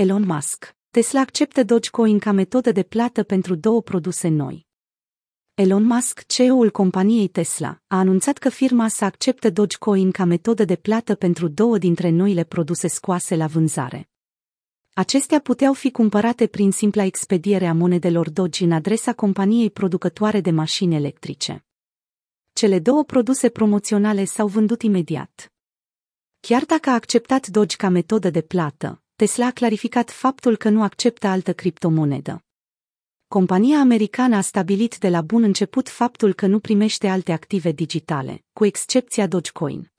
Elon Musk. Tesla acceptă Dogecoin ca metodă de plată pentru două produse noi. Elon Musk, CEO-ul companiei Tesla, a anunțat că firma să acceptă Dogecoin ca metodă de plată pentru două dintre noile produse scoase la vânzare. Acestea puteau fi cumpărate prin simpla expediere a monedelor Doge în adresa companiei producătoare de mașini electrice. Cele două produse promoționale s-au vândut imediat. Chiar dacă a acceptat Doge ca metodă de plată, Tesla a clarificat faptul că nu acceptă altă criptomonedă. Compania americană a stabilit de la bun început faptul că nu primește alte active digitale, cu excepția Dogecoin.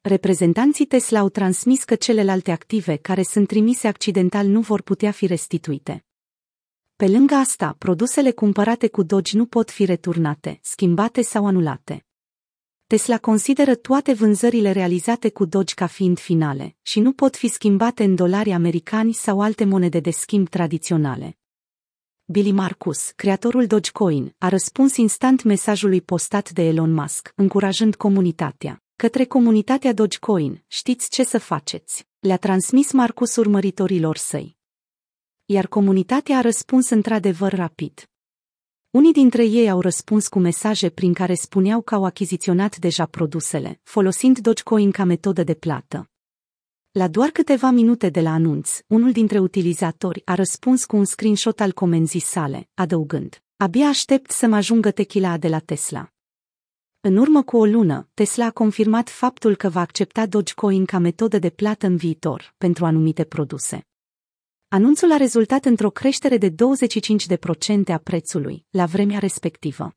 Reprezentanții Tesla au transmis că celelalte active care sunt trimise accidental nu vor putea fi restituite. Pe lângă asta, produsele cumpărate cu Doge nu pot fi returnate, schimbate sau anulate. Tesla consideră toate vânzările realizate cu Doge ca fiind finale și nu pot fi schimbate în dolari americani sau alte monede de schimb tradiționale. Billy Marcus, creatorul Dogecoin, a răspuns instant mesajului postat de Elon Musk, încurajând comunitatea. Către comunitatea Dogecoin, știți ce să faceți. Le-a transmis Marcus urmăritorilor săi. Iar comunitatea a răspuns într-adevăr rapid. Unii dintre ei au răspuns cu mesaje prin care spuneau că au achiziționat deja produsele, folosind Dogecoin ca metodă de plată. La doar câteva minute de la anunț, unul dintre utilizatori a răspuns cu un screenshot al comenzii sale, adăugând, Abia aștept să mă ajungă techila de la Tesla. În urmă cu o lună, Tesla a confirmat faptul că va accepta Dogecoin ca metodă de plată în viitor pentru anumite produse. Anunțul a rezultat într-o creștere de 25% a prețului la vremea respectivă.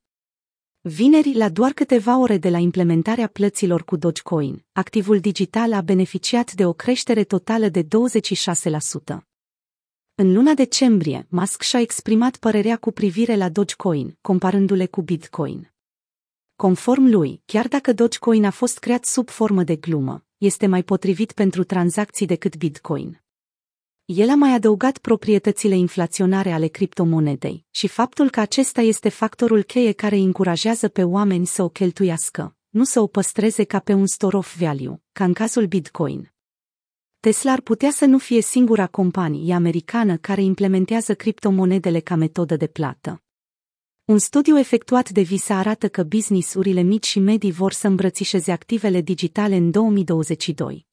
Vineri, la doar câteva ore de la implementarea plăților cu Dogecoin, activul digital a beneficiat de o creștere totală de 26%. În luna decembrie, Musk și-a exprimat părerea cu privire la Dogecoin, comparându-le cu Bitcoin. Conform lui, chiar dacă Dogecoin a fost creat sub formă de glumă, este mai potrivit pentru tranzacții decât Bitcoin. El a mai adăugat proprietățile inflaționare ale criptomonedei și faptul că acesta este factorul cheie care îi încurajează pe oameni să o cheltuiască, nu să o păstreze ca pe un store of value, ca în cazul Bitcoin. Tesla ar putea să nu fie singura companie americană care implementează criptomonedele ca metodă de plată. Un studiu efectuat de Visa arată că business-urile mici și medii vor să îmbrățișeze activele digitale în 2022.